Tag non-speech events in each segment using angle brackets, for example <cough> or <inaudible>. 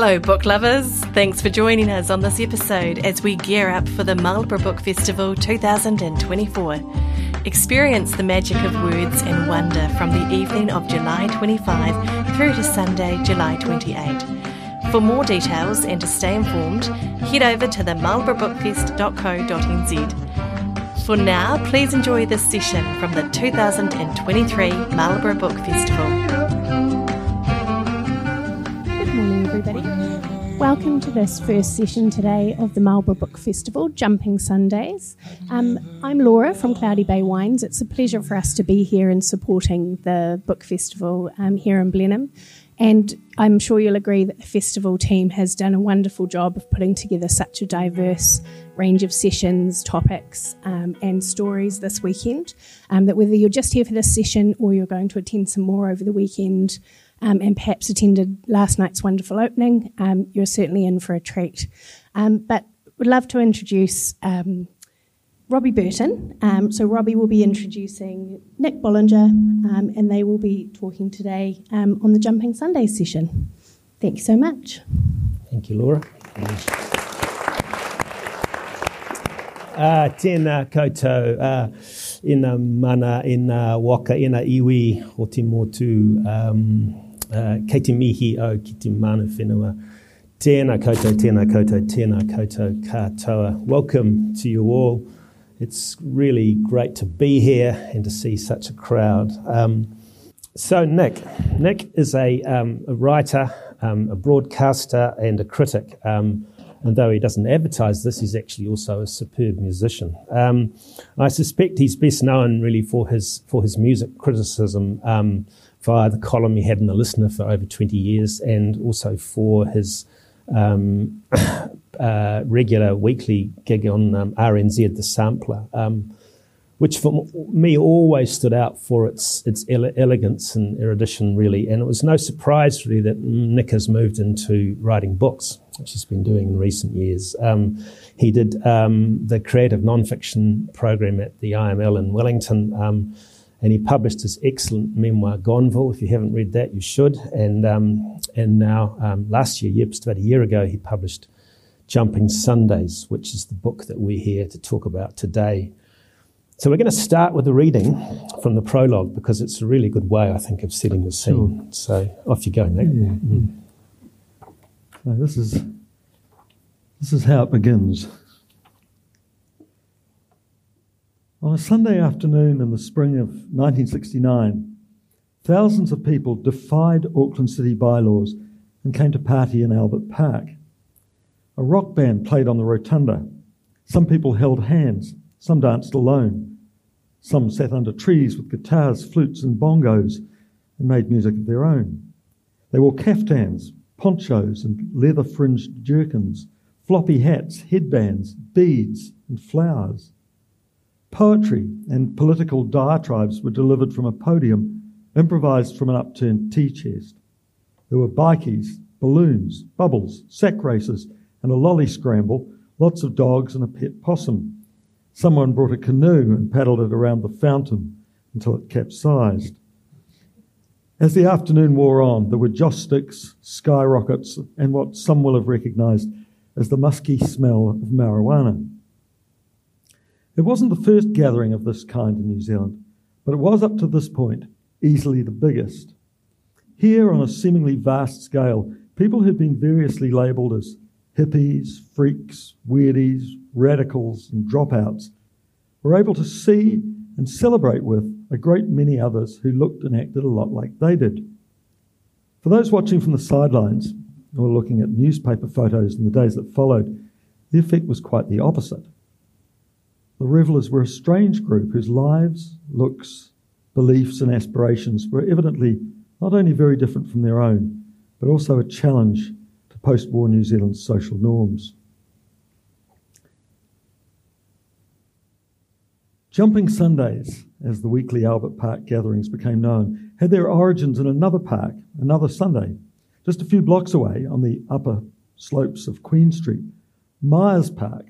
Hello, book lovers. Thanks for joining us on this episode as we gear up for the Marlborough Book Festival 2024. Experience the magic of words and wonder from the evening of July 25 through to Sunday, July 28. For more details and to stay informed, head over to the marlboroughbookfest.co.nz. For now, please enjoy this session from the 2023 Marlborough Book Festival. Welcome to this first session today of the Marlborough Book Festival, Jumping Sundays. Um, I'm Laura from Cloudy Bay Wines. It's a pleasure for us to be here and supporting the book festival um, here in Blenheim. And I'm sure you'll agree that the festival team has done a wonderful job of putting together such a diverse range of sessions, topics, um, and stories this weekend. Um, that whether you're just here for this session or you're going to attend some more over the weekend, um, and perhaps attended last night's wonderful opening, um, you're certainly in for a treat. Um, but would love to introduce um, Robbie Burton. Um, so Robbie will be introducing Nick Bollinger, um, and they will be talking today on the Jumping Sunday session. Thank you so much. Thank you, Laura. Uh, tēnā koutou, uh, ina mana, ina waka, ina iwi, o te motu, um, uh, kei te mihi o ki te mana whenua. Tēnā koutou, tēnā koutou, tēnā koutou katoa. Welcome to you all. It's really great to be here and to see such a crowd. Um, so, Nick. Nick is a, um, a writer, um, a broadcaster, and a critic. Um, and though he doesn't advertise this, he's actually also a superb musician. Um, I suspect he's best known really for his for his music criticism um, via the column he had in the Listener for over 20 years, and also for his um, <coughs> uh, regular weekly gig on um, RNZ, at The Sampler, um, which for me always stood out for its its ele- elegance and erudition, really. And it was no surprise, really, that Nick has moved into writing books, which he's been doing in recent years. Um, he did um, the creative nonfiction program at the IML in Wellington um, and he published his excellent memoir Gonville. If you haven't read that, you should. And um, and now um, last year, just about a year ago, he published Jumping Sundays, which is the book that we're here to talk about today. So we're going to start with a reading from the prologue because it's a really good way, I think, of setting the scene. Sure. So off you go, Nick. Yeah. Mm. this is this is how it begins. On a Sunday afternoon in the spring of 1969, thousands of people defied Auckland city bylaws and came to party in Albert Park. A rock band played on the rotunda. Some people held hands, some danced alone. Some sat under trees with guitars, flutes, and bongos and made music of their own. They wore caftans, ponchos, and leather fringed jerkins, floppy hats, headbands, beads, and flowers. Poetry and political diatribes were delivered from a podium improvised from an upturned tea chest. There were bikies, balloons, bubbles, sack races, and a lolly scramble, lots of dogs and a pet possum. Someone brought a canoe and paddled it around the fountain until it capsized. As the afternoon wore on, there were joss sticks, skyrockets, and what some will have recognised as the musky smell of marijuana. It wasn't the first gathering of this kind in New Zealand, but it was up to this point easily the biggest. Here, on a seemingly vast scale, people who'd been variously labelled as hippies, freaks, weirdies, radicals, and dropouts were able to see and celebrate with a great many others who looked and acted a lot like they did. For those watching from the sidelines or looking at newspaper photos in the days that followed, the effect was quite the opposite. The revellers were a strange group whose lives, looks, beliefs, and aspirations were evidently not only very different from their own, but also a challenge to post war New Zealand's social norms. Jumping Sundays, as the weekly Albert Park gatherings became known, had their origins in another park, another Sunday, just a few blocks away on the upper slopes of Queen Street. Myers Park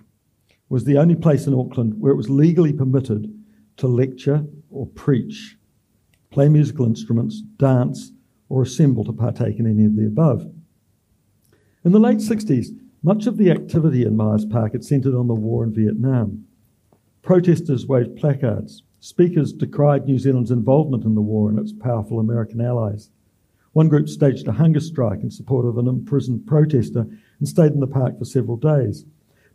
was the only place in Auckland where it was legally permitted to lecture or preach, play musical instruments, dance, or assemble to partake in any of the above. In the late 60s, much of the activity in Myers Park had centred on the war in Vietnam. Protesters waved placards. Speakers decried New Zealand's involvement in the war and its powerful American allies. One group staged a hunger strike in support of an imprisoned protester and stayed in the park for several days.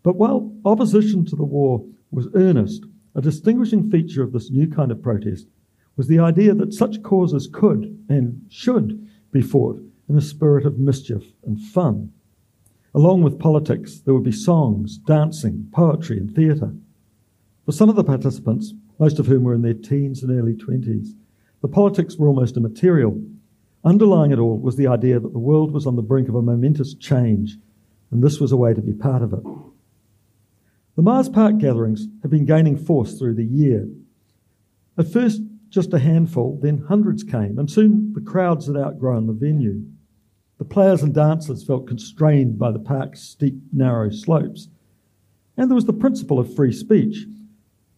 But while opposition to the war was earnest, a distinguishing feature of this new kind of protest was the idea that such causes could and should be fought in a spirit of mischief and fun. Along with politics, there would be songs, dancing, poetry, and theatre. For some of the participants, most of whom were in their teens and early 20s, the politics were almost immaterial. Underlying it all was the idea that the world was on the brink of a momentous change, and this was a way to be part of it. The Myers Park gatherings have been gaining force through the year. At first, just a handful, then hundreds came, and soon the crowds had outgrown the venue. The players and dancers felt constrained by the park's steep, narrow slopes. And there was the principle of free speech.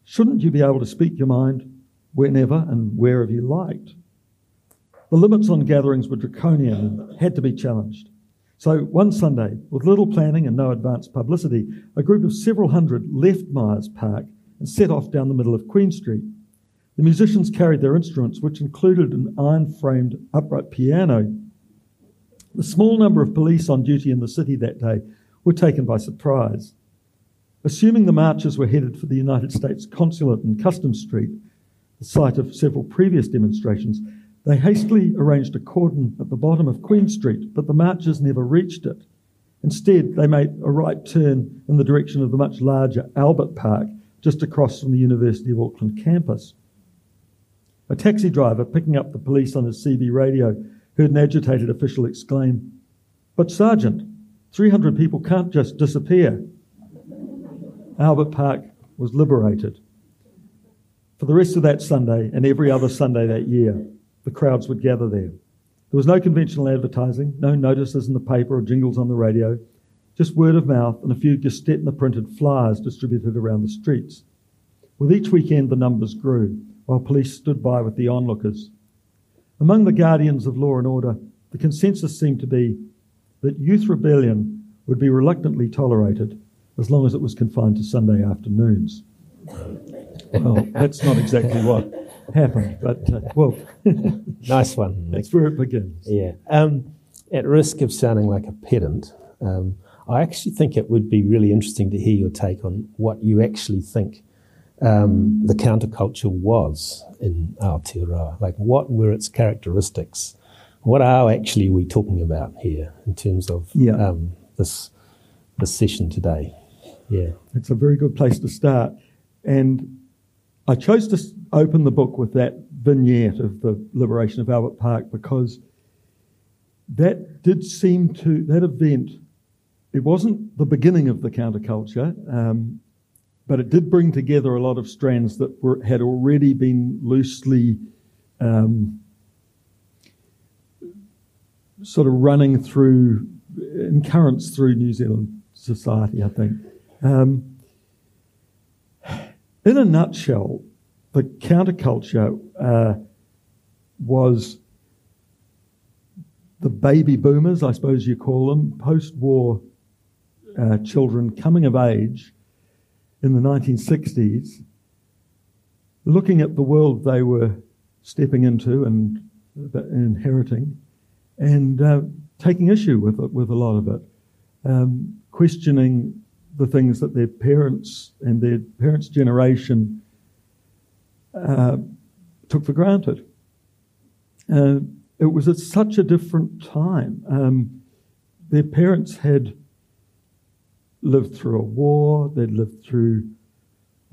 Shouldn't you be able to speak your mind whenever and wherever you liked? The limits on gatherings were draconian and had to be challenged. So one Sunday, with little planning and no advance publicity, a group of several hundred left Myers Park and set off down the middle of Queen Street. The musicians carried their instruments, which included an iron framed upright piano. The small number of police on duty in the city that day were taken by surprise. Assuming the marchers were headed for the United States Consulate in Customs Street, the site of several previous demonstrations, they hastily arranged a cordon at the bottom of Queen Street, but the marchers never reached it. Instead, they made a right turn in the direction of the much larger Albert Park, just across from the University of Auckland campus. A taxi driver picking up the police on his CB radio heard an agitated official exclaim, But, Sergeant, 300 people can't just disappear. Albert Park was liberated. For the rest of that Sunday and every other Sunday that year, the crowds would gather there. There was no conventional advertising, no notices in the paper or jingles on the radio, just word of mouth and a few Gestetner printed flyers distributed around the streets. With each weekend, the numbers grew, while police stood by with the onlookers. Among the guardians of law and order, the consensus seemed to be that youth rebellion would be reluctantly tolerated as long as it was confined to Sunday afternoons. Well, that's not exactly what happened, but uh, well, <laughs> Nice one. <laughs> that's where it begins. Yeah. Um, at risk of sounding like a pedant, um, I actually think it would be really interesting to hear your take on what you actually think um, the counterculture was in Aotearoa. Like, what were its characteristics? What are actually we talking about here in terms of Yeah. um, this this session today? Yeah. It's a very good place to start. And I chose to open the book with that vignette of the liberation of Albert Park because that did seem to, that event, it wasn't the beginning of the counterculture, um, but it did bring together a lot of strands that were, had already been loosely um, sort of running through, in currents through New Zealand society, I think. Um, in a nutshell, the counterculture uh, was the baby boomers, I suppose you call them, post war uh, children coming of age in the 1960s, looking at the world they were stepping into and uh, inheriting, and uh, taking issue with it, with a lot of it, um, questioning the things that their parents and their parents' generation uh, took for granted. Uh, it was at such a different time. Um, their parents had lived through a war, they'd lived through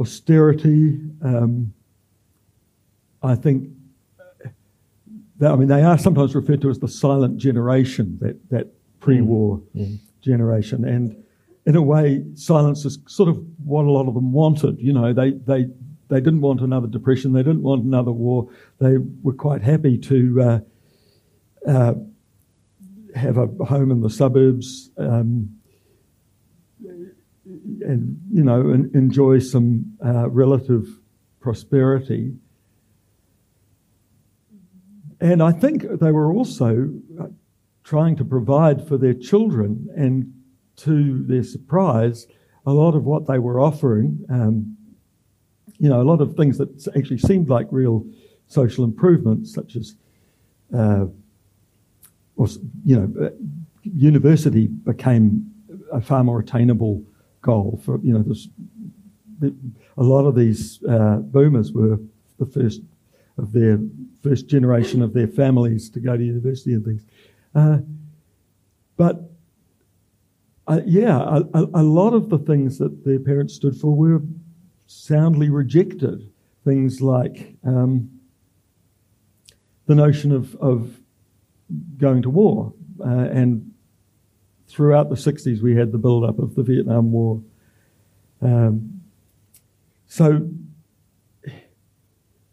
austerity. Um, I think that, I mean, they are sometimes referred to as the silent generation, that, that pre war generation. And in a way, silence is sort of what a lot of them wanted. You know, they, they, they didn't want another depression, they didn't want another war. They were quite happy to uh, uh, have a home in the suburbs um, and, you know, en- enjoy some uh, relative prosperity. And I think they were also trying to provide for their children, and to their surprise, a lot of what they were offering, um, you know, a lot of things that actually seemed like real social improvements, such as, uh, or, you know, uh, university became a far more attainable goal for, you know, this, a lot of these uh, boomers were the first of their first generation of their families to go to university and things. Uh, but uh, yeah, a, a, lot of the things that their parents stood for were soundly rejected. Things like um, the notion of, of going to war. Uh, and throughout the 60s, we had the build up of the Vietnam War. Um, so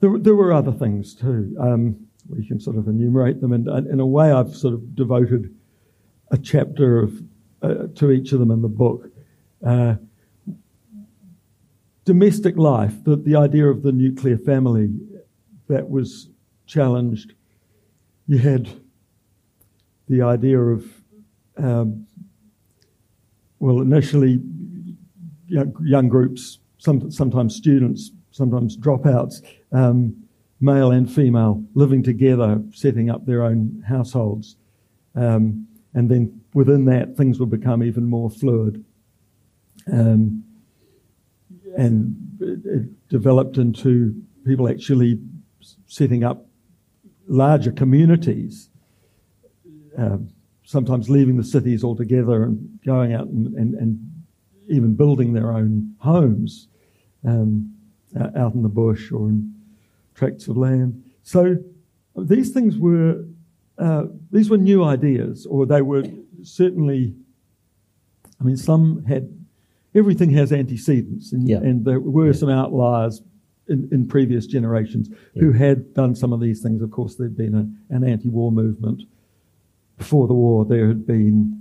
there, there were other things too. Um, we can sort of enumerate them, and in a way, I've sort of devoted a chapter of, uh, to each of them in the book. Uh, domestic life, the, the idea of the nuclear family that was challenged. You had the idea of, um, well, initially young, young groups, some, sometimes students, sometimes dropouts, um, male and female, living together, setting up their own households. Um, and then within that, things will become even more fluid. Um, and it, it, developed into people actually setting up larger communities, um, sometimes leaving the cities altogether and going out and, and, and even building their own homes um, out in the bush or in tracts of land. So these things were uh, these were new ideas, or they were certainly. I mean, some had everything has antecedents, and, yeah. and there were yeah. some outliers in, in previous generations yeah. who had done some of these things. Of course, there'd been a, an anti-war movement before the war. There had been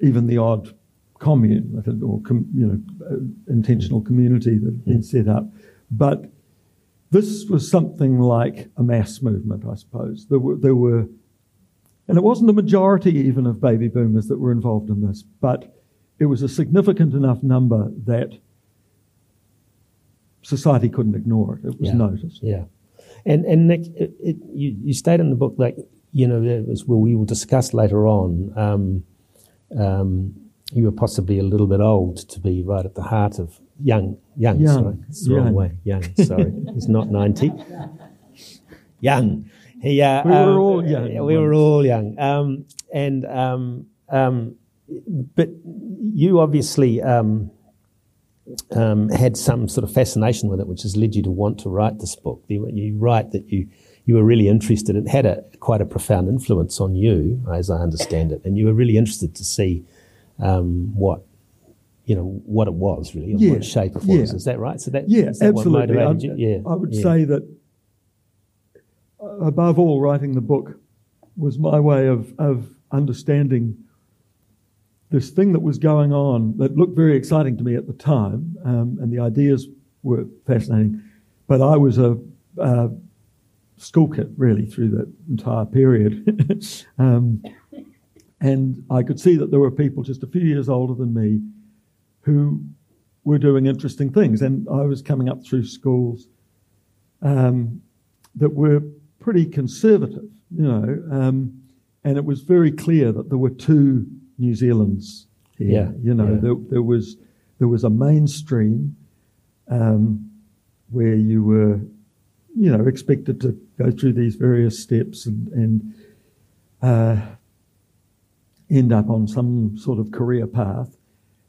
even the odd commune or com, you know, uh, intentional community that had been set up, but this was something like a mass movement, I suppose. There were, there were, and it wasn't a majority even of baby boomers that were involved in this, but it was a significant enough number that society couldn't ignore it. It was yeah. noticed. Yeah. And, and Nick, it, it, you, you state in the book, that, you know, as well, we will discuss later on, um, um, you were possibly a little bit old to be right at the heart of young, young, young. sorry, it's the young. wrong way, young, sorry, he's not 90. <laughs> Young. He, uh, we were um, all young. We were all young. Um, and, um, um, but you obviously um, um, had some sort of fascination with it, which has led you to want to write this book. You, you write that you, you were really interested. It had a quite a profound influence on you, as I understand it, and you were really interested to see um, what you know what it was really, yeah. what shape it was. Yeah. Is that right? So that yeah, that absolutely. I, yeah, I would yeah. say that uh, above all, writing the book was my way of of understanding this thing that was going on that looked very exciting to me at the time, um, and the ideas were fascinating. But I was a, a school kid really through that entire period. <laughs> um, and I could see that there were people just a few years older than me who were doing interesting things. And I was coming up through schools um, that were pretty conservative, you know, um, and it was very clear that there were two New Zealands here. Yeah, you know, yeah. there, there, was there was a mainstream um, where you were, you know, expected to go through these various steps and, and uh, end up on some sort of career path.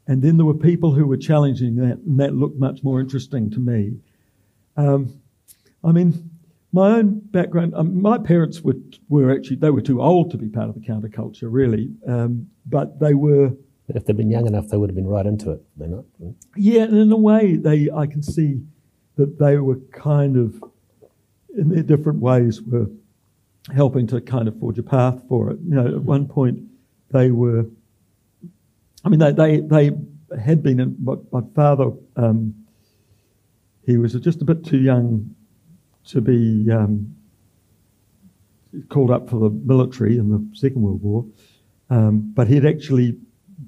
And then there were people who were challenging that, and that looked much more interesting to me. Um, I mean, my own background, um, my parents were, were actually, they were too old to be part of the counterculture, really, um, but they were. But if they'd been young enough, they would have been right into it. They're not. Yeah, and in a way, they, I can see that they were kind of, in their different ways, were helping to kind of forge a path for it. You know, at one point, they were, I mean, they, they, they had been, in, my, my father, um, he was just a bit too young to be um, called up for the military in the Second World War, um, but he'd actually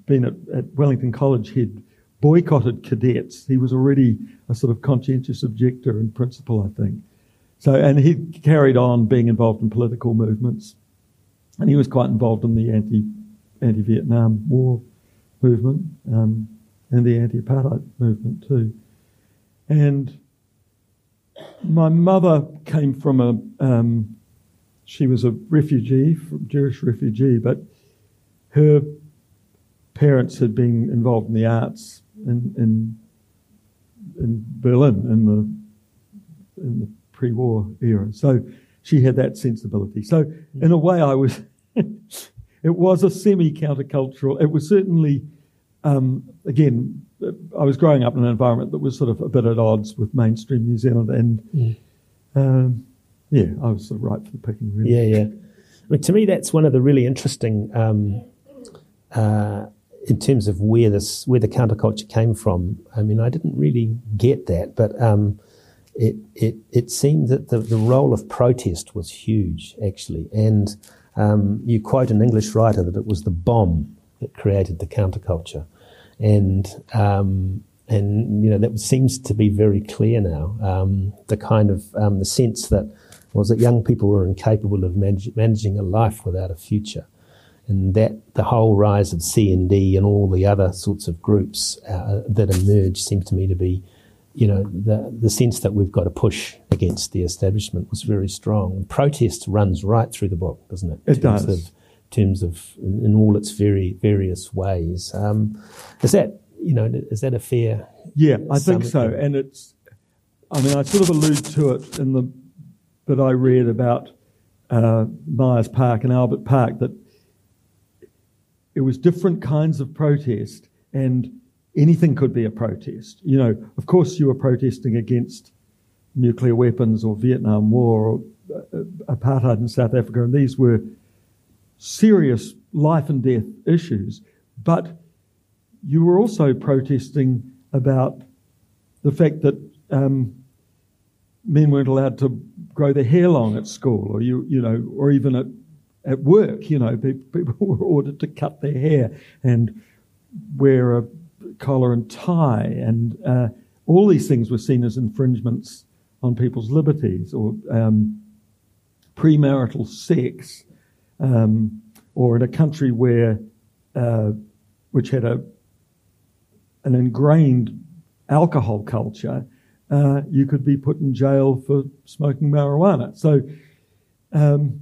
been at, at Wellington College. He'd boycotted cadets. He was already a sort of conscientious objector in principle, I think. So, and he carried on being involved in political movements, and he was quite involved in the anti anti Vietnam War movement um, and the anti apartheid movement too. And my mother came from a um, she was a refugee, Jewish refugee, but her parents had been involved in the arts in in, in Berlin in the in the pre-war era. So she had that sensibility. So in a way, I was. <laughs> it was a semi-countercultural. It was certainly, um, again, I was growing up in an environment that was sort of a bit at odds with mainstream New Zealand, and mm. um, yeah, I was sort of right for the picking. Really. Yeah, yeah. I mean, to me, that's one of the really interesting. Um, uh, in terms of where this where the counterculture came from, I mean, I didn't really get that, but um, it it it seemed that the, the role of protest was huge, actually. And um, you quote an English writer that it was the bomb that created the counterculture, and um, and you know that seems to be very clear now. Um, the kind of um, the sense that was that young people were incapable of manage, managing a life without a future and that the whole rise of CND and all the other sorts of groups uh, that emerged seemed to me to be, you know, the the sense that we've got to push against the establishment was very strong. Protest runs right through the book, doesn't it? It does. Of, terms of in all its very various ways. Um, is that you know is that a fair? Yeah, I think so. And it's, I mean, I sort of allude to it in the that I read about uh, Myers Park and Albert Park that it was different kinds of protest, and anything could be a protest. You know, of course, you were protesting against nuclear weapons or Vietnam War or uh, apartheid in South Africa, and these were serious life and death issues. But you were also protesting about the fact that um, men weren't allowed to grow their hair long at school, or you, you know, or even at at work. You know, people <laughs> were ordered to cut their hair and wear a collar and tie, and uh, all these things were seen as infringements on people's liberties or um, premarital sex, um, or in a country where uh, which had a an ingrained alcohol culture, uh, you could be put in jail for smoking marijuana. So. Um,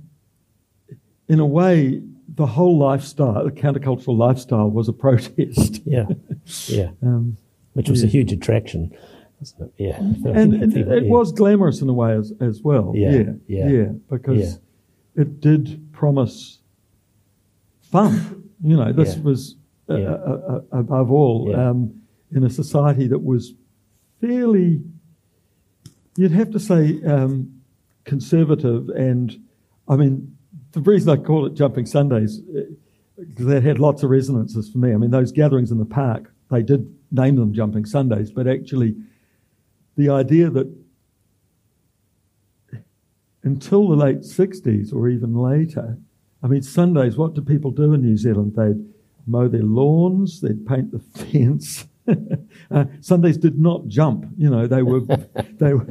in a way, the whole lifestyle, the countercultural lifestyle, was a protest. Yeah, <laughs> yeah. um, Which was yeah. a huge attraction. Yeah, and, and it, it yeah. was glamorous in a way as, as well. Yeah, yeah, yeah, yeah because it did promise fun. You know, this was uh, uh, uh, above all um, in a society that was fairly, you'd have to say, um, conservative and, I mean, the reason I call it Jumping Sundays, because that had lots of resonances for me. I mean, those gatherings in the park, they did name them Jumping Sundays, but actually, the idea that until the late 60s or even later, I mean, Sundays, what do people do in New Zealand? They'd mow their lawns, they'd paint the <laughs> fence. uh, Sundays did not jump, you know, they were, they were,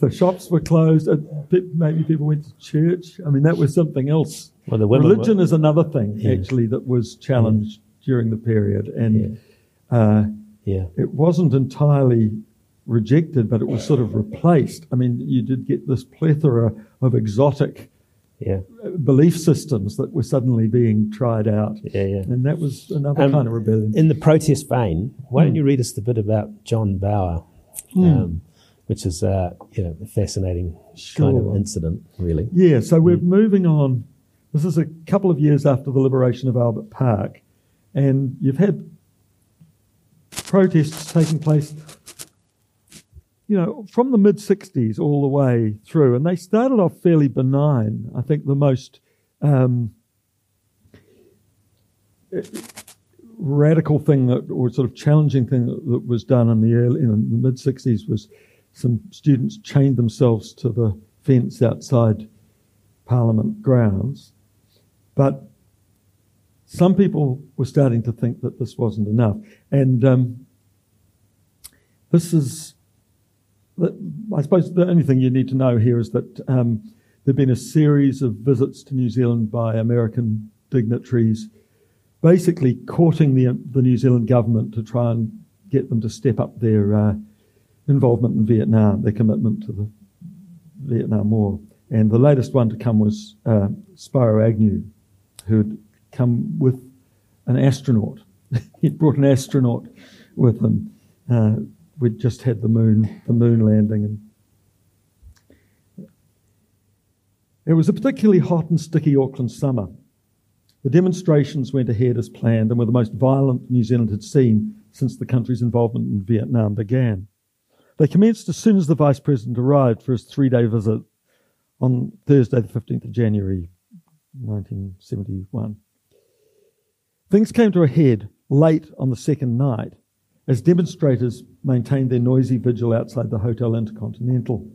the shops were closed. Maybe people went to church. I mean, that was something else. Well, the Religion were, is another thing, yeah. actually, that was challenged yeah. during the period. And yeah. Uh, yeah. it wasn't entirely rejected, but it was sort of replaced. I mean, you did get this plethora of exotic yeah. belief systems that were suddenly being tried out. Yeah, yeah. And that was another um, kind of rebellion. In the protest vein, why mm. don't hmm. you read us the bit about John Bower? Mm. Um, which is uh, you know a fascinating sure. kind of incident, really. Yeah. So we're mm. moving on. This is a couple of years after the liberation of Albert Park, and you've had protests taking place. You know, from the mid '60s all the way through, and they started off fairly benign. I think the most um, radical thing that, or sort of challenging thing that, that was done in the early, in the mid '60s was some students chained themselves to the fence outside Parliament grounds. But some people were starting to think that this wasn't enough. And um, this is, I suppose, the only thing you need to know here is that um, there have been a series of visits to New Zealand by American dignitaries, basically courting the, the New Zealand government to try and get them to step up their uh, involvement in Vietnam, their commitment to the Vietnam War. And the latest one to come was uh, Spiro Agnew, who had come with an astronaut. <laughs> He'd brought an astronaut with him. Uh, we'd just had the moon, the moon landing, and it was a particularly hot and sticky Auckland summer. The demonstrations went ahead as planned and were the most violent New Zealand had seen since the country's involvement in Vietnam began. They commenced as soon as the Vice President arrived for his three day visit on Thursday, the 15th of January, 1971. Things came to a head late on the second night as demonstrators maintained their noisy vigil outside the Hotel Intercontinental.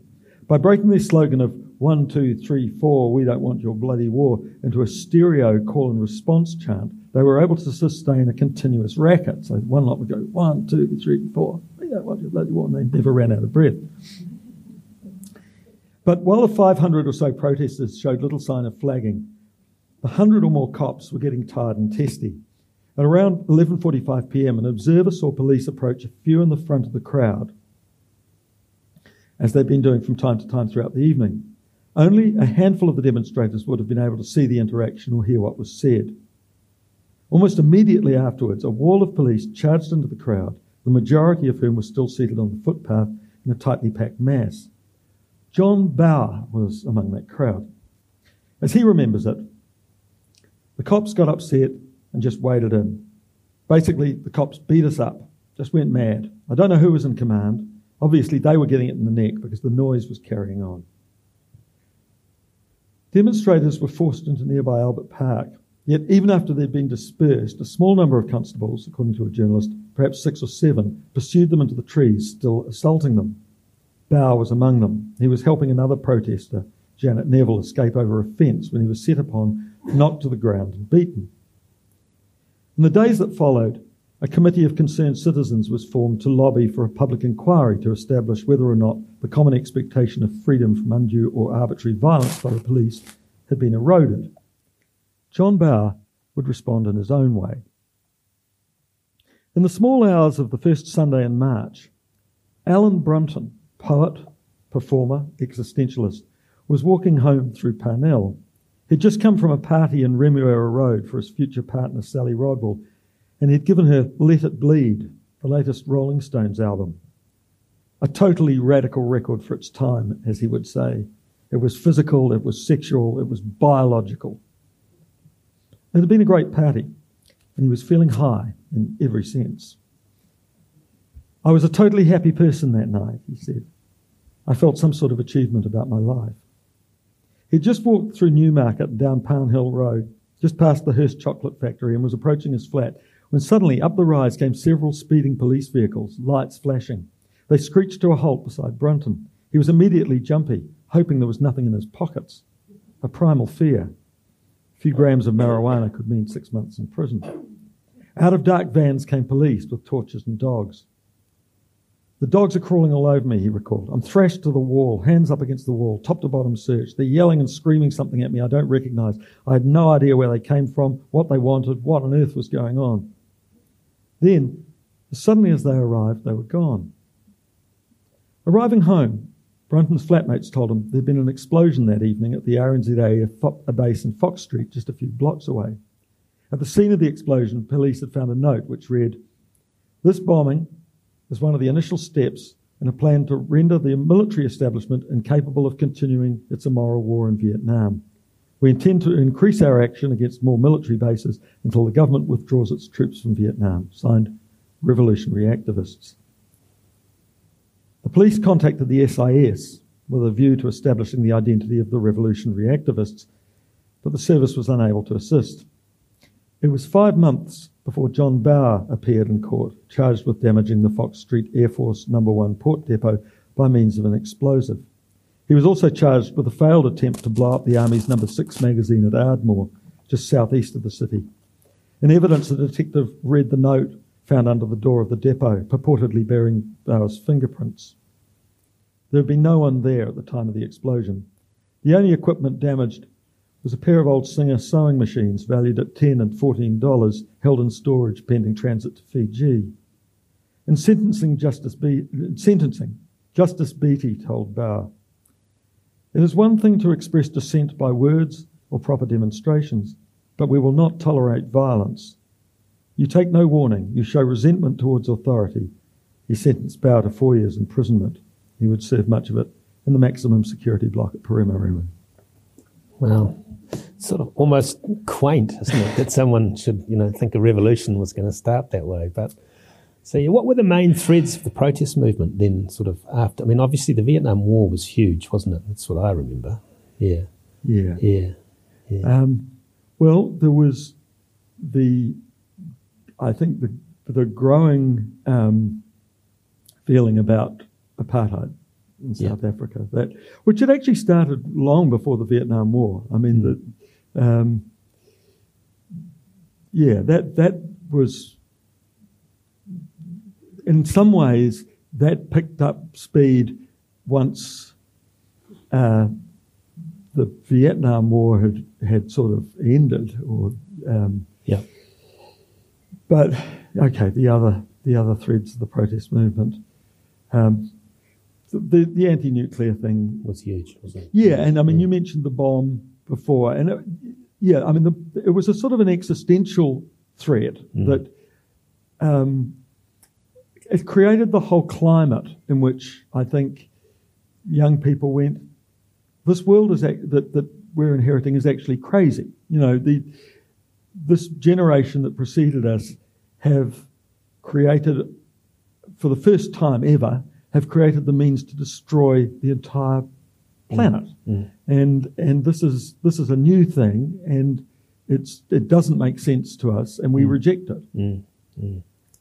By breaking their slogan of one, two, three, four, we don't want your bloody war into a stereo call and response chant, they were able to sustain a continuous racket. So one lot would go one, two, three, four, your bloody war, and they never ran out of breath. But while the 500 or so protesters showed little sign of flagging, the 100 or more cops were getting tired and testy. At around 11:45 p.m., an observer saw police approach a few in the front of the crowd, as they'd been doing from time to time throughout the evening. Only a handful of the demonstrators would have been able to see the interaction or hear what was said. Almost immediately afterwards, a wall of police charged into the crowd, the majority of whom were still seated on the footpath in a tightly packed mass. John Bower was among that crowd. As he remembers it, the cops got upset and just waded in. Basically, the cops beat us up, just went mad. I don't know who was in command. Obviously, they were getting it in the neck because the noise was carrying on. Demonstrators were forced into nearby Albert Park Yet, even after they'd been dispersed, a small number of constables, according to a journalist, perhaps six or seven, pursued them into the trees, still assaulting them. Bower was among them. He was helping another protester, Janet Neville, escape over a fence when he was set upon, knocked to the ground, and beaten. In the days that followed, a committee of concerned citizens was formed to lobby for a public inquiry to establish whether or not the common expectation of freedom from undue or arbitrary violence by the police had been eroded. John Bower would respond in his own way. In the small hours of the first Sunday in March, Alan Brunton, poet, performer, existentialist, was walking home through Parnell. He'd just come from a party in Remuera Road for his future partner Sally Rodwell, and he'd given her Let It Bleed, the latest Rolling Stones album. A totally radical record for its time, as he would say. It was physical, it was sexual, it was biological. It had been a great party, and he was feeling high in every sense. I was a totally happy person that night, he said. I felt some sort of achievement about my life. He'd just walked through Newmarket down Pound Hill Road, just past the Hearst Chocolate Factory, and was approaching his flat when suddenly up the rise came several speeding police vehicles, lights flashing. They screeched to a halt beside Brunton. He was immediately jumpy, hoping there was nothing in his pockets. A primal fear few grams of marijuana could mean six months in prison. Out of dark vans came police with torches and dogs. The dogs are crawling all over me, he recalled. I'm thrashed to the wall, hands up against the wall, top to bottom searched. They're yelling and screaming something at me I don't recognize. I had no idea where they came from, what they wanted, what on earth was going on. Then, as suddenly as they arrived, they were gone. Arriving home, Brunton's flatmates told him there'd been an explosion that evening at the RNZA base in Fox Street, just a few blocks away. At the scene of the explosion, police had found a note which read, This bombing is one of the initial steps in a plan to render the military establishment incapable of continuing its immoral war in Vietnam. We intend to increase our action against more military bases until the government withdraws its troops from Vietnam. Signed, Revolutionary Activists. The police contacted the SIS with a view to establishing the identity of the revolutionary activists, but the service was unable to assist. It was five months before John Bower appeared in court, charged with damaging the Fox Street Air Force No. 1 port depot by means of an explosive. He was also charged with a failed attempt to blow up the Army's number six magazine at Ardmore, just southeast of the city. In evidence, the detective read the note found under the door of the depot, purportedly bearing Bower's fingerprints. There had been no one there at the time of the explosion. The only equipment damaged was a pair of old Singer sewing machines valued at ten and fourteen dollars, held in storage pending transit to Fiji. In sentencing, Justice, Be- sentencing, Justice Beattie told Bower, "It is one thing to express dissent by words or proper demonstrations, but we will not tolerate violence. You take no warning. You show resentment towards authority." He sentenced Bower to four years imprisonment. He would serve much of it in the maximum security block at Paremoremo. Wow. Sort of almost quaint, isn't it, that someone should, you know, think a revolution was going to start that way. But so, yeah, what were the main threads of the protest movement then, sort of after? I mean, obviously the Vietnam War was huge, wasn't it? That's what I remember. Yeah. Yeah. Yeah. yeah. Um, well, there was the, I think the the growing um, feeling about apartheid in South Africa that which had actually started long before the Vietnam War. I mean, the, um, yeah, that that was in some ways that picked up speed once uh, the Vietnam War had had sort of ended, or um, yeah. But okay, the other the other threads of the protest movement. Um, the the anti-nuclear thing Was huge, wasn't it? yeah, and I mean, you mentioned the bomb before, and it, yeah, I mean, the, it was a sort of an existential threat that um, it created the whole climate in which I think young people went. This world is ac- that that we're inheriting is actually crazy. You know, the this generation that preceded us have created, for the first time ever, have created the means to destroy the entire planet. Mm. Mm. And and this is this is a new thing, and it's it doesn't make sense to us, and we mm. reject it.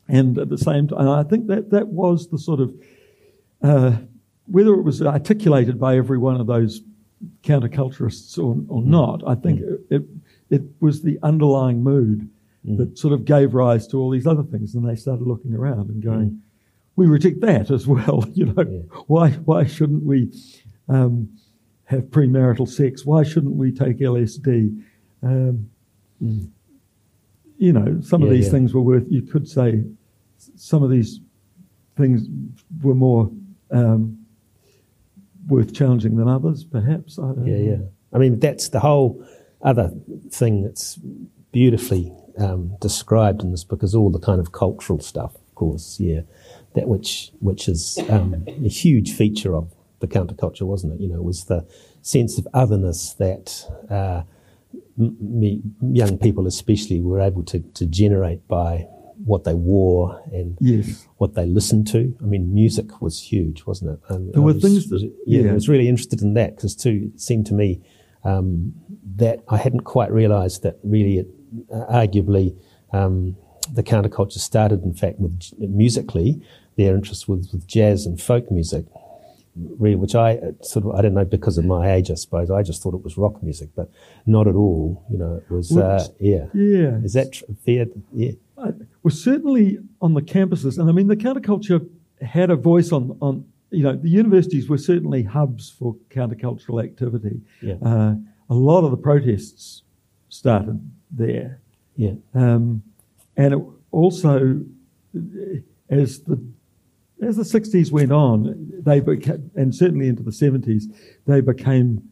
And at the same time, I think that that was the sort of uh, whether it was articulated by every one of those counterculturists or, or not. I think it, it it was the underlying mood that sort of gave rise to all these other things, and they started looking around and going, "We reject that as well." <laughs> You know, why why shouldn't we um, have premarital sex? Why shouldn't we take LSD? Um, you know, some of these yeah. things were worth. You could say some of these things were more um, worth challenging than others, perhaps. I don't Yeah, know. yeah. I mean, that's the whole other thing that's beautifully um, described in this book is all the kind of cultural stuff, of course. Yeah, that which which is um, a huge feature of the counterculture, wasn't it? You know, was the sense of otherness that uh, me, young people, especially, were able to, to generate by what they wore and Yes. what they listened to. I mean, music was huge, wasn't it? Um, There I were was- things that- yeah, yeah. I was really interested in that because too it seemed to me um, that I hadn't quite realised that really, it, uh, arguably, um, the counterculture started, in fact, with musically their interest was with jazz and folk music. Really, which I uh, sort of I don't know because of my age, I suppose. I just thought it was rock music, but not at all. You know, it was Well, uh, yeah. Yeah. Is that tr- fair? Yeah. I, well, certainly on the campuses, and I mean the counterculture had a voice on on you know the universities were certainly hubs for countercultural activity. Yeah. Uh, a lot of the protests started there, Yeah. um, and it also as the as the sixties went on, they became, and certainly into the seventies, they became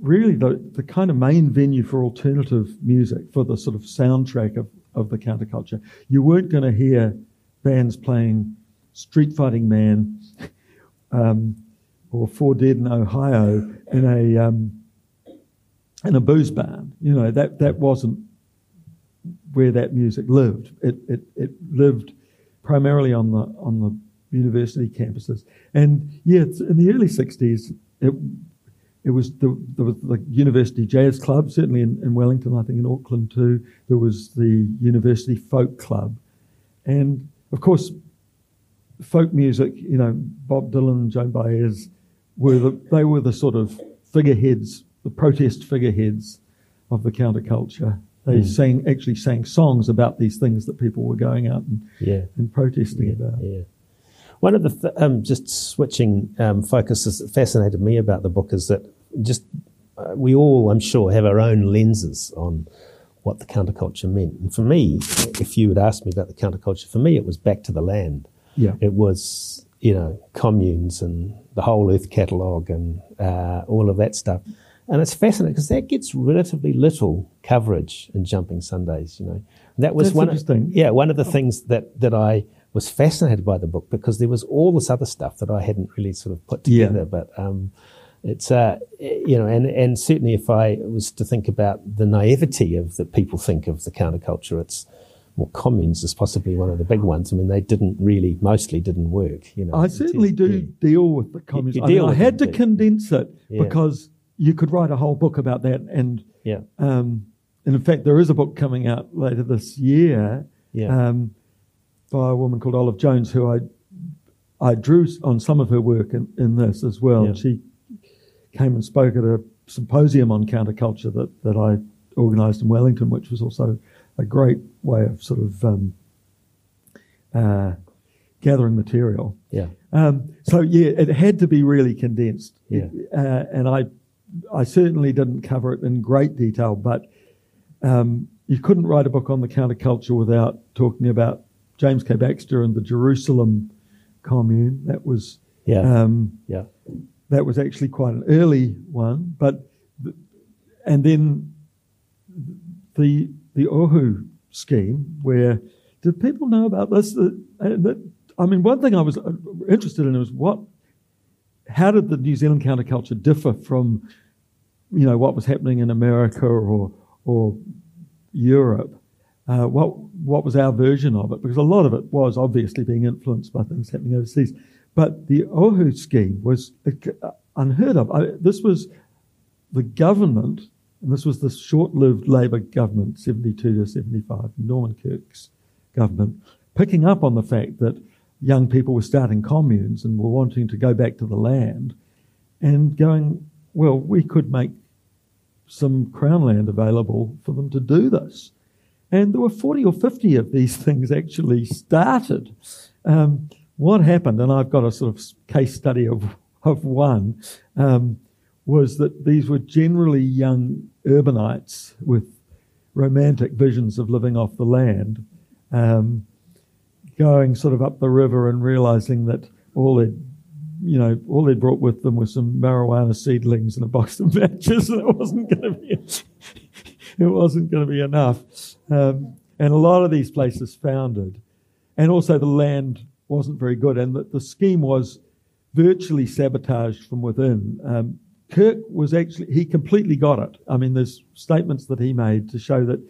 really the, the kind of main venue for alternative music, for the sort of soundtrack of, of the counterculture. You weren't going to hear bands playing Street Fighting Man um, or Four Dead in Ohio in a um, in a booze barn. You know that that wasn't where that music lived. It it, it lived primarily on the on the university campuses. And yeah, in the early '60s, it it was the, there was the University Jazz Club, certainly in, in Wellington, I think in Auckland too. There was the University Folk Club. And of course, folk music, you know, Bob Dylan Joan Baez were the, they were the sort of figureheads, the protest figureheads of the counterculture. They Mm. sang actually sang songs about these things that people were going out and, Yeah. and protesting Yeah, about. yeah. One of the th- um, just switching um, focuses that fascinated me about the book is that just uh, we all, I'm sure, have our own lenses on what the counterculture meant. And for me, if you had asked me about the counterculture, for me it was back to the land. Yeah. It was you know communes and the whole Earth catalogue and uh, all of that stuff. And it's fascinating because that gets relatively little coverage in Jumping Sundays. You know, that was That's one. Of, yeah, one of the things that that I was fascinated by the book because there was all this other stuff that I hadn't really sort of put Yeah. together. But um, it's uh, you know, and and certainly if I was to think about the naivety of that people think of the counterculture, it's well, communes is possibly one of the big ones. I mean, they didn't really, mostly didn't work. You know, I certainly do Yeah. deal with the communism. you I, mean, I had it, to condense it Yeah. because you could write a whole book about that. And, Yeah, um, and in fact, there is a book coming out later this year yeah, um, by a woman called Olive Jones, who I I drew on some of her work in, in this as well. Yeah. She came and spoke at a symposium on counterculture that, that I organised in Wellington, which was also a great way of sort of um, uh, gathering material. yeah, Um, so yeah, it had to be really condensed. Yeah. Uh, and I, I certainly didn't cover it in great detail, but um, you couldn't write a book on the counterculture without talking about James K. Baxter and the Jerusalem Commune. That was yeah, um, yeah, that was actually quite an early one, but and then the the Ohu scheme, where did people know about this? Uh, I mean, one thing I was uh, interested in was what, how did the New Zealand counterculture differ from, you know, what was happening in America or or Europe? Uh, what what was our version of it? Because a lot of it was obviously being influenced by things happening overseas. But the Ohu scheme was uh, unheard of. I, this was the government, and this was the short-lived Labour government, 72 to 75, Norman Kirk's government, picking up on the fact that young people were starting communes and were wanting to go back to the land, and going, well, we could make some crown land available for them to do this. And there were 40 or 50 of these <laughs> things actually started. Um, what happened, and I've got a sort of case study of, of one, um, was that these were generally young urbanites with romantic visions of living off the land, um, going sort of up the river and realizing that all they'd, you know, all they'd brought with them was some marijuana seedlings and a box of matches, and it wasn't going to be, <laughs> it wasn't going to be enough. Um, and a lot of these places founded, and also the land wasn't very good, and the, the scheme was virtually sabotaged from within. Um, Kirk was actually, he completely got it. I mean, there's statements that he made to show that,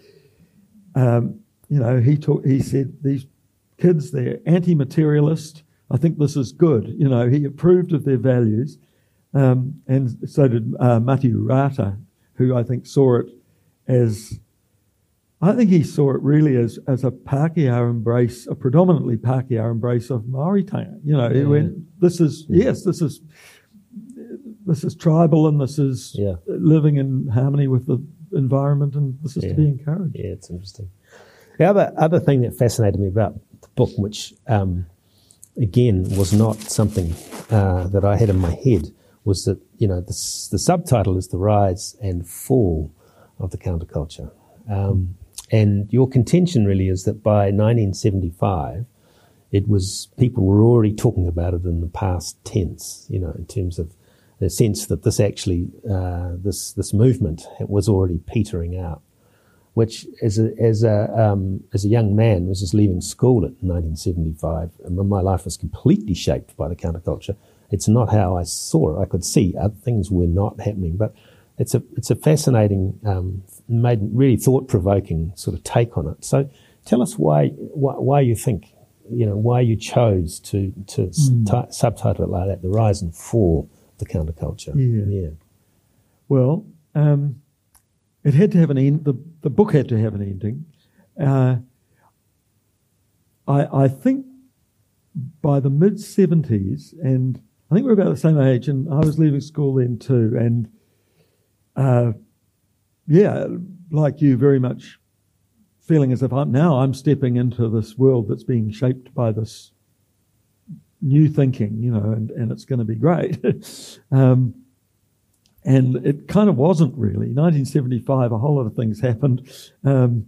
um, you know, he, talk, he said these kids, they're anti materialist. I think this is good. You know, he approved of their values. Um, and so did uh, Matiu Rata, who I think saw it as, I think he saw it really as, as a Pākehā embrace, a predominantly Pākehā embrace of Māori Māoritanga. You know, he Yeah. went, this is, yes, this is, this is tribal and this is Yeah. living in harmony with the environment and this is Yeah. to be encouraged. Yeah, it's interesting. The other other thing that fascinated me about the book, which um, again was not something uh, that I had in my head, was that you know the, the subtitle is the rise and fall of the counterculture, um, and your contention really is that by 1975, it was people were already talking about it in the past tense, you know, in terms of the sense that this actually uh, this this movement was already petering out which as a, as a, um, as a young man was just leaving school in 1975, and my life was completely shaped by the counterculture. It's not how I saw it. I could see other things were not happening, but it's a it's a fascinating, um, made really thought provoking sort of take on it. So, tell us why why, why you think you know why you chose to to s ti subtitle it like that, the rise and fall the counterculture. Yeah. yeah, Well, um, it had to have an end. The, the book had to have an ending. Uh, I, I think by the mid 70s, and I think we're about the same age, and I was leaving school then too. And uh, yeah, like you, very much feeling as if I'm, now I'm stepping into this world that's being shaped by this new thinking, you know, and, and it's going to be great. <laughs> um, and it kind of wasn't really. 1975, a whole lot of things happened. Um,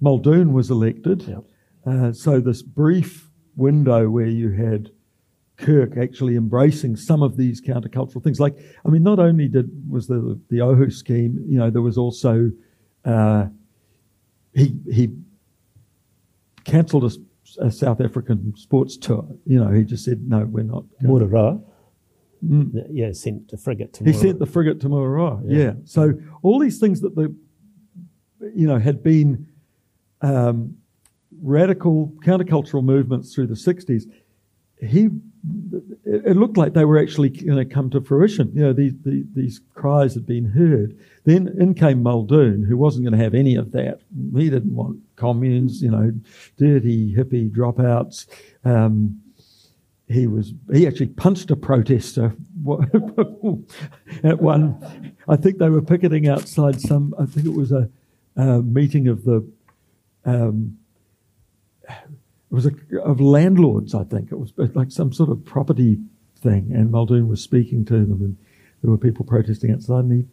Muldoon was elected. Yep. Uh, so this brief window where you had Kirk actually embracing some of these countercultural things, like I mean, not only did was the the Ohu scheme, you know, there was also uh, he he cancelled a, a, South African sports tour. You know, he just said no, we're not. Mururoa. Mm. Yeah, sent the frigate to. He sent the frigate to Mururoa. Yeah. yeah. So all these things that the you know had been um, radical countercultural movements through the 60s, he it looked like they were actually going to come to fruition. You know, these, these, these cries had been heard. Then in came Muldoon, who wasn't going to have any of that. He didn't want communes, you know, dirty hippie dropouts. Um, he was he actually punched a protester <laughs> at one. I think they were picketing outside some. I think it was a, a meeting of the um, it was a, of landlords, I think. It was like some sort of property thing, and Muldoon was speaking to them, and there were people protesting outside, and he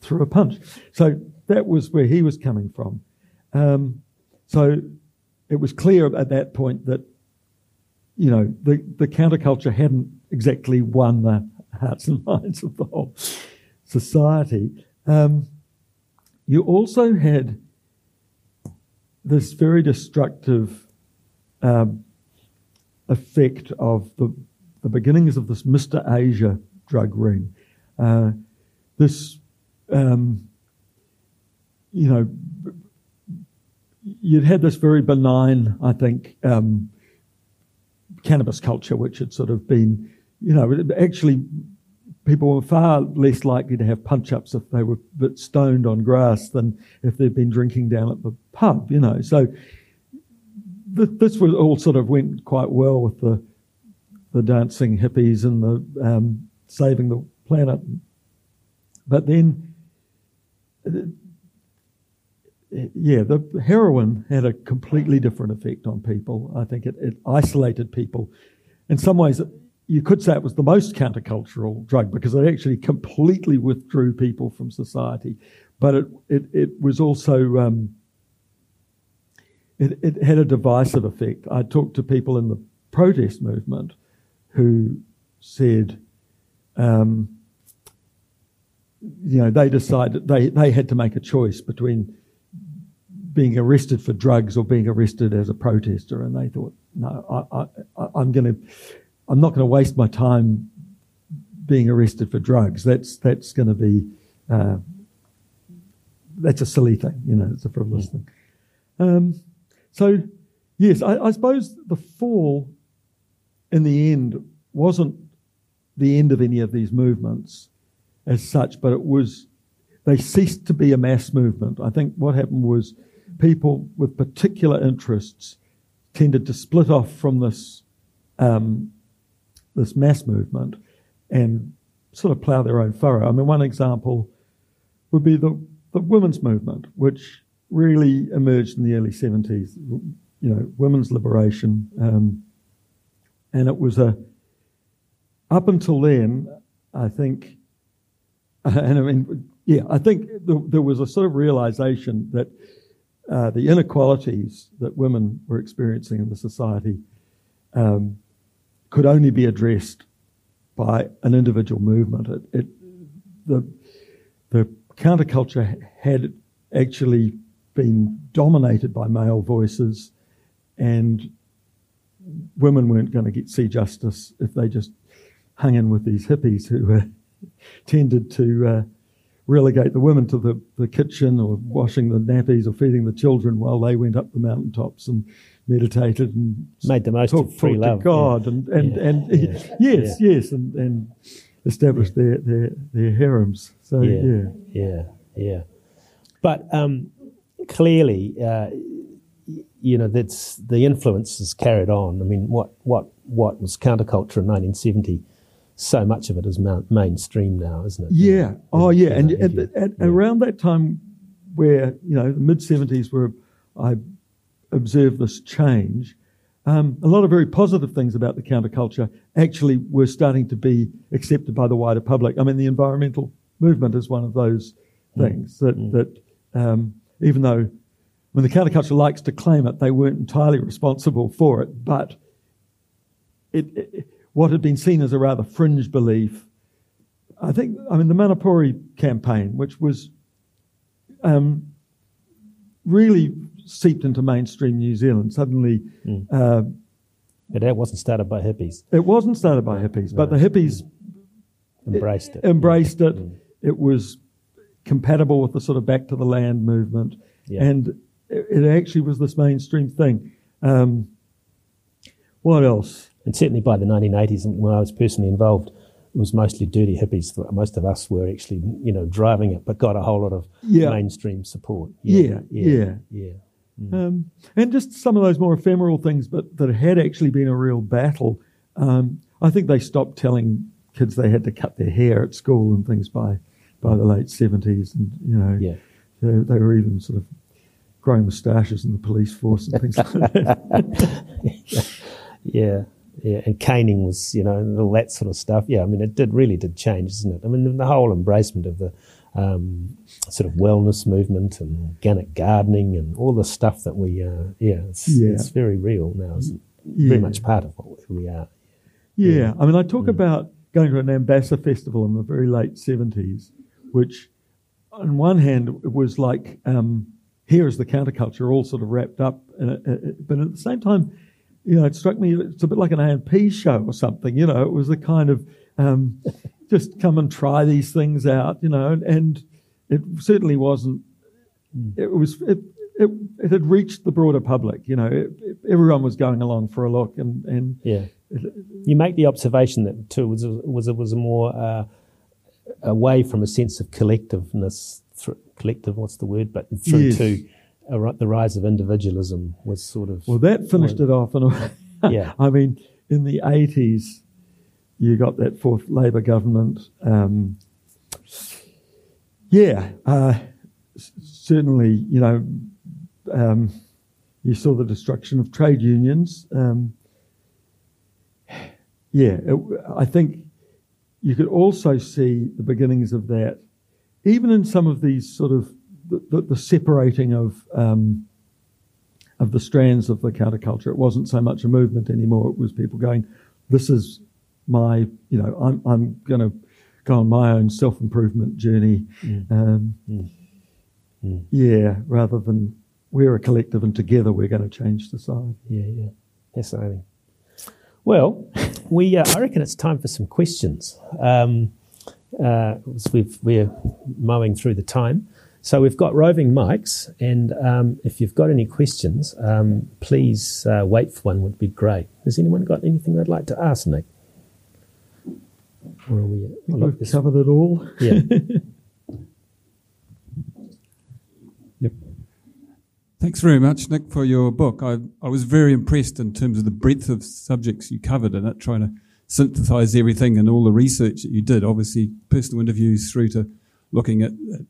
threw a punch. So that was where he was coming from. Um, so it was clear at that point that, you know, the, the counterculture hadn't exactly won the hearts and minds of the whole society. Um, you also had this very destructive um, effect of the, the beginnings of this Mr. Asia drug ring. Uh, this, um, you know, you'd had this very benign, I think, um, cannabis culture, which had sort of been, you know, actually people were far less likely to have punch ups if they were a bit stoned on grass than if they'd been drinking down at the pub, you know. So this was all sort of went quite well with the the dancing hippies and the um, saving the planet. But then, uh, yeah, the heroin had a completely different effect on people. I think it, it isolated people. In some ways, you could say it was the most countercultural drug because it actually completely withdrew people from society. But it, it, it was also, um, it, it had a divisive effect. I talked to people in the protest movement who said, um, you know, they decided they, they had to make a choice between being arrested for drugs or being arrested as a protester, and they thought, no, I, I, I'm going to I'm not going to waste my time being arrested for drugs. That's that's going to be uh, that's a silly thing, you know. It's a frivolous thing. Um, so, yes, I, I, suppose the fall in the end wasn't the end of any of these movements as such, but it was they ceased to be a mass movement. I think what happened was people with particular interests tended to split off from this um, this mass movement and sort of plough their own furrow. I mean, one example would be the, the women's movement, which really emerged in the early 70s, you know, women's liberation. Um, and it was a, up until then, I think, <laughs> and I mean, yeah, I think the, there was a sort of realization that uh, the inequalities that women were experiencing in the society um, could only be addressed by an individual movement. It, it, the, the counterculture had actually been dominated by male voices, and women weren't going to get see justice if they just hung in with these hippies who uh, <laughs> tended to uh, relegate the women to the, the kitchen or washing the nappies or feeding the children while they went up the mountaintops and meditated and made the most talk, of free love. God yeah. and and, yeah. and yeah. <laughs> yes, yes, and, and established their, their their harems. So yeah, yeah, yeah. But um, clearly, uh, you know, that's the influence is carried on. I mean, what what what was counterculture in 1970, so much of it is ma- mainstream now, isn't it? Yeah. Oh, yeah. And, you know, and, you- and yeah. around that time, where you know the mid '70s, where I observed this change, um, a lot of very positive things about the counterculture actually were starting to be accepted by the wider public. I mean, the environmental movement is one of those things that that um, even though when the counterculture likes to claim it, they weren't entirely responsible for it, but it, it, what had been seen as a rather fringe belief. I think, I mean, the Manapouri campaign, which was um, really seeped into mainstream New Zealand, suddenly uh, But that wasn't started by hippies. it wasn't started by hippies, but the hippies Embraced it. embraced it. It was compatible with the sort of back to the land movement, Yeah. and it, actually was this mainstream thing. Um, what else? And certainly by the 1980s, when I was personally involved, it was mostly dirty hippies. Most of us were actually, you know, driving it, but got a whole lot of Yeah. mainstream support. Yeah, yeah, yeah. Um, and just some of those more ephemeral things, but that had actually been a real battle. Um, I think they stopped telling kids they had to cut their hair at school and things by by the late seventies, and you know, Yeah. they, they were even sort of growing moustaches in the police force and things like that. <laughs> Yeah, yeah, and caning was, you know, and all that sort of stuff. Yeah, I mean, it did really did change, isn't it? I mean, the whole embracement of the um, sort of wellness movement and organic gardening and all the stuff that we, uh, yeah, it's, Yeah. it's very real now. It's Yeah. very much part of what we are. Yeah, I mean, I Mm. talk about going to a Nambassa festival in the very late 70s, which, on one hand, it was like, um, here is the counterculture all sort of wrapped up. But at the same time, you know, it struck me it's a bit like an A&P show or something. You know, it was a kind of um, just come and try these things out, you know, and, and it certainly wasn't, it was, it, it, it had reached the broader public, you know, it, it- everyone was going along for a look and, and Yeah. You make the observation that too was a, was a, was a more uh, away from a sense of collectiveness, collective. What's the word? But through Yes. to a, the rise of individualism was sort of Well, that finished it off. And Yeah. <laughs> I mean, in the 80s, you got that fourth Labour government. Um, yeah, uh, s- certainly, you know, um, you saw the destruction of trade unions. Um, yeah, it, I think you could also see the beginnings of that, even in some of these sort of the, the, the separating of um, of the strands of the counterculture. It wasn't so much a movement anymore. It was people going, "This is my, you know, I'm I'm going to go on my own self improvement journey." Um, Yeah, rather than we're a collective and together we're going to change society. yeah yeah fascinating. Well, we uh, I reckon it's time for some questions. Um, uh, as we've, we're mowing through the time. So we've got roving mics, and um, if you've got any questions, um, please uh, wait for one. Would be great. Has anyone got anything they'd like to ask, Nick? Or are we? I think we've covered it all. yeah. <laughs> Thanks very much, Nick, for your book. I, I was very impressed in terms of the breadth of subjects you covered in it, trying to synthesize everything and all the research that you did. Obviously, personal interviews through to looking at, at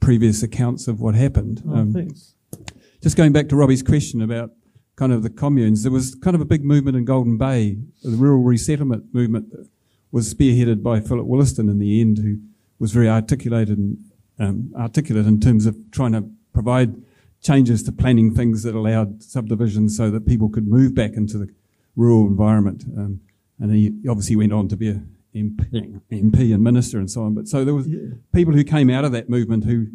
previous accounts of what happened. Oh, Um, thanks. just going back to Robbie's question about kind of the communes, there was kind of a big movement in Golden Bay, the rural resettlement movement that was spearheaded by Philip Woollaston in the end, who was very articulated and um, articulate in terms of trying to provide changes to planning things that allowed subdivisions so that people could move back into the rural environment. Um, and he obviously went on to be a MP, MP and minister and so on. But so there was Yeah. people who came out of that movement who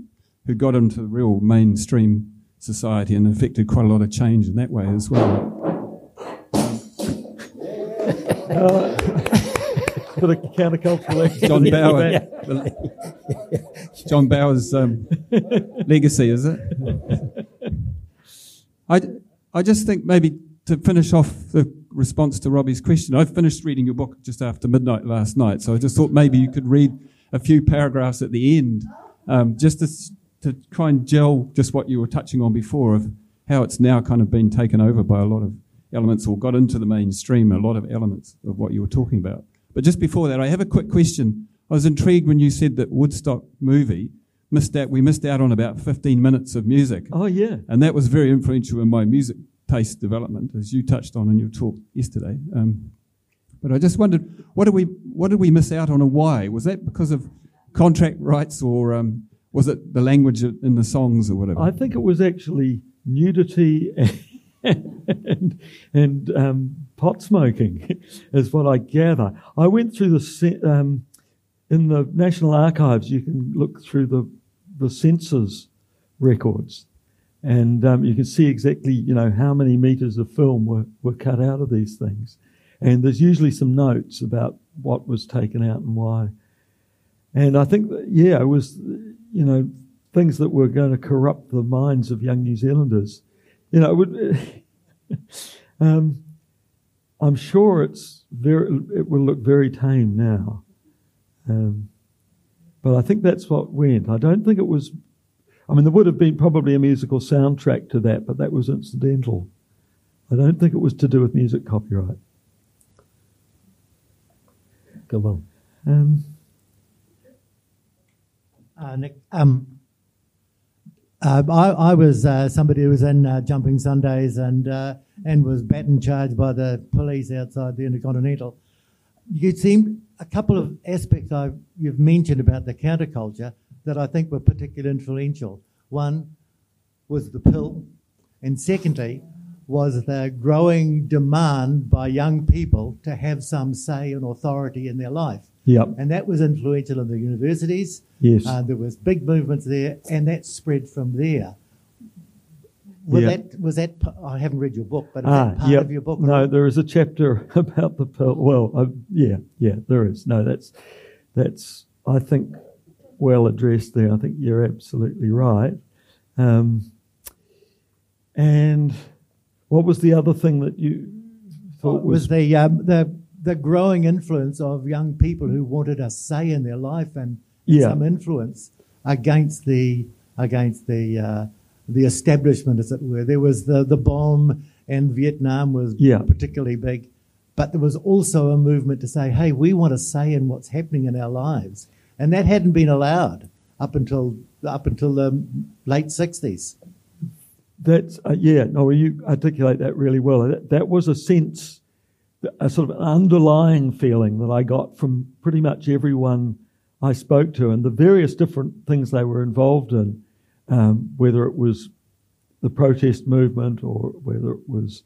who got into the real mainstream society and affected quite a lot of change in that way as well. <laughs> Bit of countercultural. John Bower. <laughs> John Bower's um, legacy, is it? I, I just think maybe to finish off the response to Robbie's question, I finished reading your book just after midnight last night, so I just thought maybe you could read a few paragraphs at the end, um, just to, to try and gel just what you were touching on before of how it's now kind of been taken over by a lot of elements or got into the mainstream, a lot of elements of what you were talking about. But just before that, I have a quick question. I was intrigued when you said that Woodstock movie missed out, we missed out on about 15 minutes of music. Oh, yeah. And that was very influential in my music taste development, as you touched on in your talk yesterday. Um, but I just wondered, what did we what did we miss out on, and why? Was that because of contract rights, or um, was it the language in the songs, or whatever? I think it was actually nudity <laughs> and, and um, pot smoking, <laughs> is what I gather. I went through the um, in the National Archives. You can look through the the census records, and um, you can see exactly you know how many meters of film were, were cut out of these things, and there's usually some notes about what was taken out and why. And I think that, yeah, it was you know things that were going to corrupt the minds of young New Zealanders. You know, it would, <laughs> um, I'm sure it's very it will look very tame now. Um, but I think that's what went. I don't think it was. I mean, there would have been probably a musical soundtrack to that, but that was incidental. I don't think it was to do with music copyright. Go on. Um, uh, Nick, um, uh, I, I, was uh, somebody who was in uh, Jumping Sundays and uh, and was baton charged by the police outside the Intercontinental. You seem a couple of aspects I've, you've mentioned about the counterculture that I think were particularly influential. One was the pill, and secondly was the growing demand by young people to have some say and authority in their life. Yep. And that was influential in the universities. Yes. Uh, there was big movements there, and that spread from there. Was Yeah. that was that? I haven't read your book, but is Ah, that part yep. of your book? No, there is a chapter <laughs> about the pill. Well, uh, yeah, yeah, there is. No, that's that's I think well addressed there. I think you're absolutely right. Um, and what was the other thing that you thought was was? the um, the the growing influence of young people who wanted a say in their life and Yeah. some influence against the against the uh, the establishment, as it were. There was the the bomb, and Vietnam was Yeah. particularly big, but there was also a movement to say, "Hey, we want a say in what's happening in our lives," and that hadn't been allowed up until up until the late sixties. That's uh, yeah. No, you articulate that really well. That, that was a sense, a sort of underlying feeling that I got from pretty much everyone I spoke to, and the various different things they were involved in, um, whether it was the protest movement or whether it was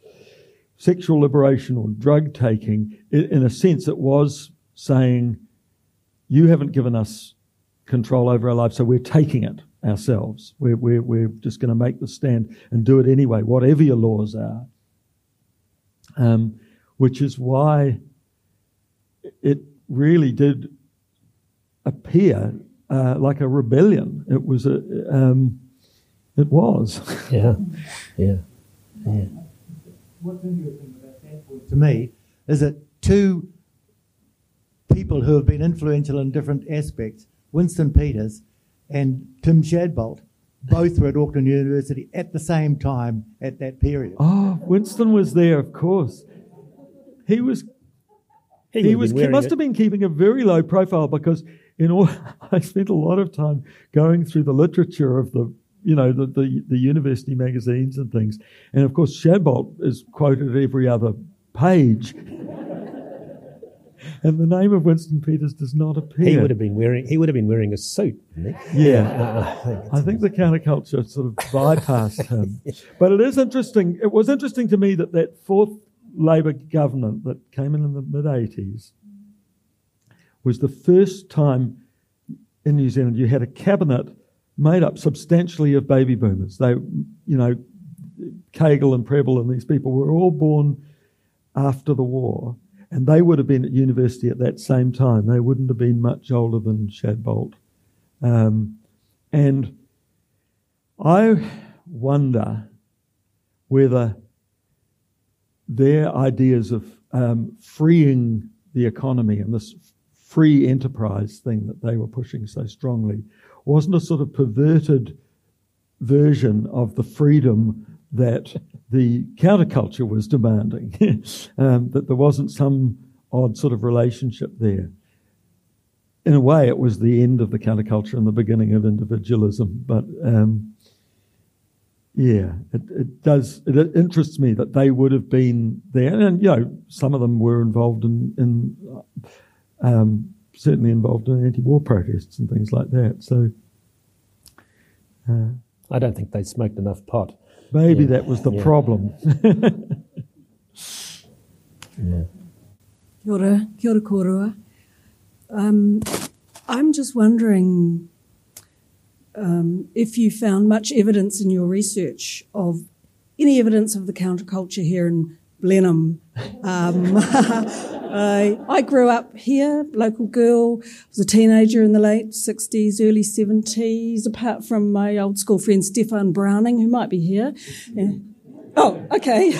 sexual liberation or drug taking. In, a sense, it was saying, "You haven't given us control over our lives, so we're taking it." ourselves. We're, we're, we're just going to make the stand and do it anyway, whatever your laws are. Um, which is why it really did appear uh, like a rebellion. It was a, um, it was. <laughs> Yeah, yeah. What's interesting about that point to me is that two people who have been influential in different aspects, Winston Peters and Tim Shadbolt, both were at Auckland University at the same time at that period. Oh, Winston was there, of course. He was he, would was he must it. have been keeping a very low profile because in all <laughs> I spent a lot of time going through the literature of the you know the, the, the university magazines and things and of course Shadbolt is quoted every other page <laughs> and the name of Winston Peters does not appear He would have been wearing. He would have been wearing a suit. yeah Uh, I think I think the counterculture sort of bypassed him. <laughs> But it is interesting. It was interesting to me that that fourth Labor government that came in in the mid 80s was the first time in New Zealand you had a cabinet made up substantially of baby boomers. They, you know, Caygill and Prebble and these people were all born after the war, and they would have been at university at that same time. They wouldn't have been much older than Shadbolt. Um, and I wonder whether their ideas of um, freeing the economy and this free enterprise thing that they were pushing so strongly wasn't a sort of perverted version of the freedom that the counterculture was demanding, <laughs> um, that there wasn't some odd sort of relationship there. In a way, it was the end of the counterculture and the beginning of individualism, but um, yeah, it, it does. It interests me that they would have been there, and you know, some of them were involved in, in um, certainly involved in anti-war protests and things like that. So, uh, I don't think they smoked enough pot. Maybe yeah. that was the yeah. problem. <laughs> yeah. Kia ora, kia ora korua. Um, I'm just wondering um, if you found much evidence in your research of any evidence of the counterculture here in Blenheim. Um, <laughs> I, I, grew up here, local girl, was a teenager in the late 60s, early 70s, apart from my old school friend Stefan Browning, who might be here. Yeah. Oh, okay.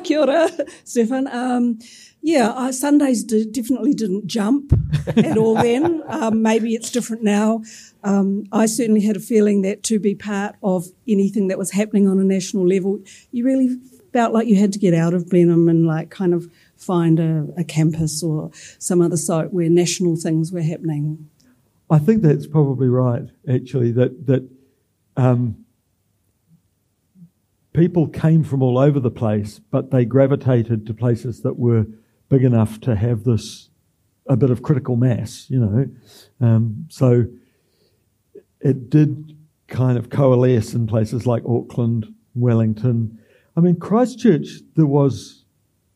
<laughs> Kia ora, Stefan. Um, yeah, uh, Sundays did, definitely didn't jump <laughs> at all then. Um, maybe it's different now. Um, I certainly had a feeling that to be part of anything that was happening on a national level, you really felt like you had to get out of Blenheim and like kind of find a, a campus or some other site where national things were happening. I think that's probably right, actually, that, that um, people came from all over the place, but they gravitated to places that were big enough to have this a bit of critical mass, you know. Um, so it did kind of coalesce in places like Auckland, Wellington. I mean, Christchurch, there was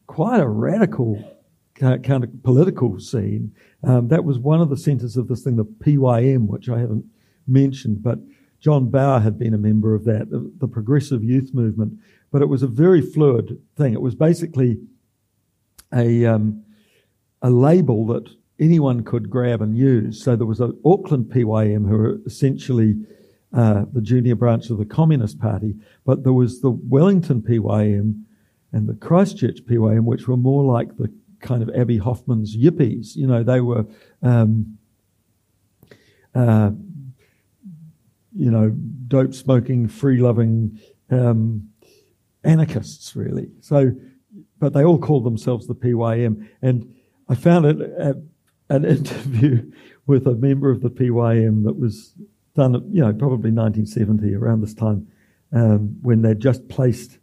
quite a radical kind of political scene. Um, that was one of the centres of this thing, the PYM, which I haven't mentioned, but John Bower had been a member of that, the progressive youth movement. But it was a very fluid thing. It was basically a, um, a label that anyone could grab and use. So there was an Auckland PYM who were essentially uh, the junior branch of the Communist Party, but there was the Wellington PYM and the Christchurch PYM, which were more like the kind of Abbie Hoffman's yippies. You know, they were, um, uh, you know, dope smoking, free loving um, anarchists, really. So but they all called themselves the PYM. And I found it at an <laughs> interview with a member of the PYM that was done, you know, probably 1970, around this time, um, when they'd just placed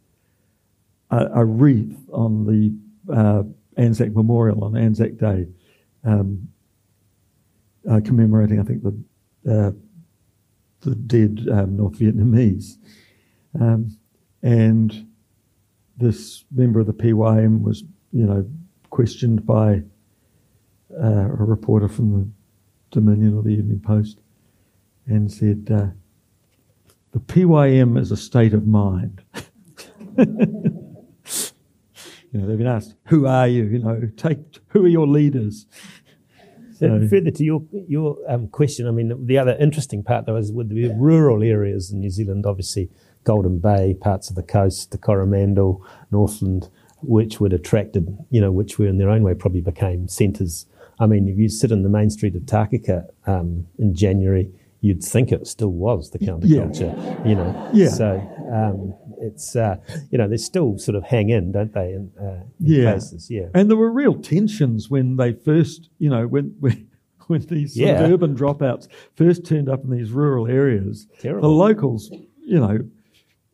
a, a wreath on the uh, Anzac Memorial on Anzac Day, um, uh, commemorating, I think, the uh, the dead um, North Vietnamese. Um, and this member of the PYM was, you know, questioned by uh, a reporter from the Dominion or the Evening Post and said, uh, the PYM is a state of mind. <laughs> you know, they've been asked, who are you? You know, take, who are your leaders? So, further to your your um, question, I mean, the other interesting part though is with the rural areas in New Zealand, obviously Golden Bay, parts of the coast, the Coromandel, Northland, which would attracted, you know, which were in their own way probably became centres. I mean, if you sit in the main street of Takaka um, in January, you'd think it still was the counterculture, yeah. you know. Yeah. So um, it's, uh, you know, they still sort of hang in, don't they, in, uh, in yeah. places. Yeah. And there were real tensions when they first, you know, when, when <laughs> when these yeah. urban dropouts first turned up in these rural areas, Terrible. the locals, you know,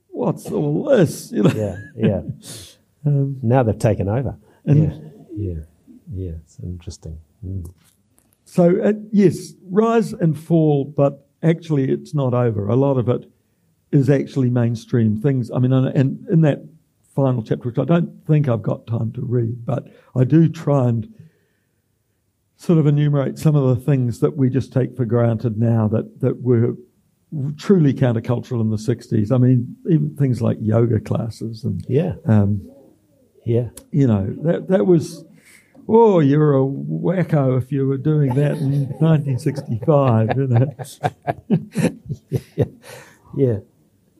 what's all this? You know? Yeah, yeah. <laughs> um, now they've taken over. yeah, yeah, yeah. It's interesting. Mm. So uh, yes, rise and fall, but actually it's not over. A lot of it is actually mainstream things. I mean, and in that final chapter, which I don't think I've got time to read, but I do try and sort of enumerate some of the things that we just take for granted now that, that were truly countercultural in the 60s. I mean, even things like yoga classes and yeah, um, yeah, you know that that was. Oh, you're a wacko if you were doing that in <laughs> 1965. You know? <laughs> yeah, yeah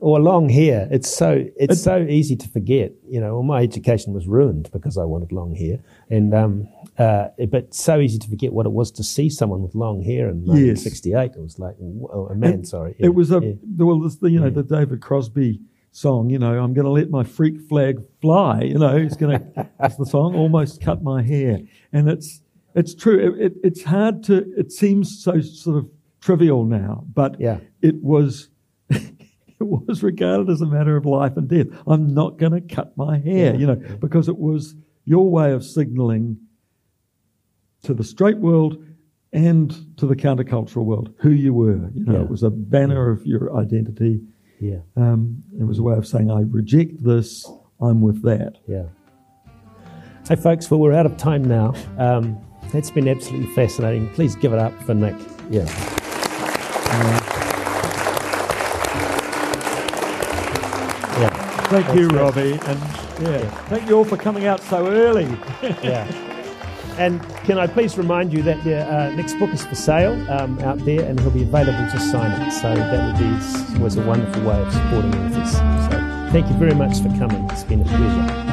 or long hair. It's so it's so easy to forget. You know, well, my education was ruined because I wanted long hair, and um, uh, but so easy to forget what it was to see someone with long hair in 1968. Yes. It was like oh, a man. And sorry, yeah, it was a yeah. well, the, you know, yeah. the David Crosby song. You know, I'm going to let my freak flag fly. You know, it's going to. that's the song. Almost cut my hair, and it's it's true. It, it, it's hard to. It seems so sort of trivial now, but Yeah. it was. <laughs> it was regarded as a matter of life and death. I'm not going to cut my hair, you know, because it was your way of signalling to the straight world and to the countercultural world who you were. You know, Yeah. it was a banner of your identity. Yeah. Um, it was a way of saying, I reject this, I'm with that. Yeah. Hey, folks, well, we're out of time now. Um, that's been absolutely fascinating. Please give it up for Nick. Yeah. yeah. Thank That's you. Robbie. And yeah, thank you all for coming out so early. yeah. <laughs> And can I please remind you that the uh, next book is for sale um, out there and it'll be available to sign it. So that would be was a wonderful way of supporting all authors. So thank you very much for coming. It's been a pleasure.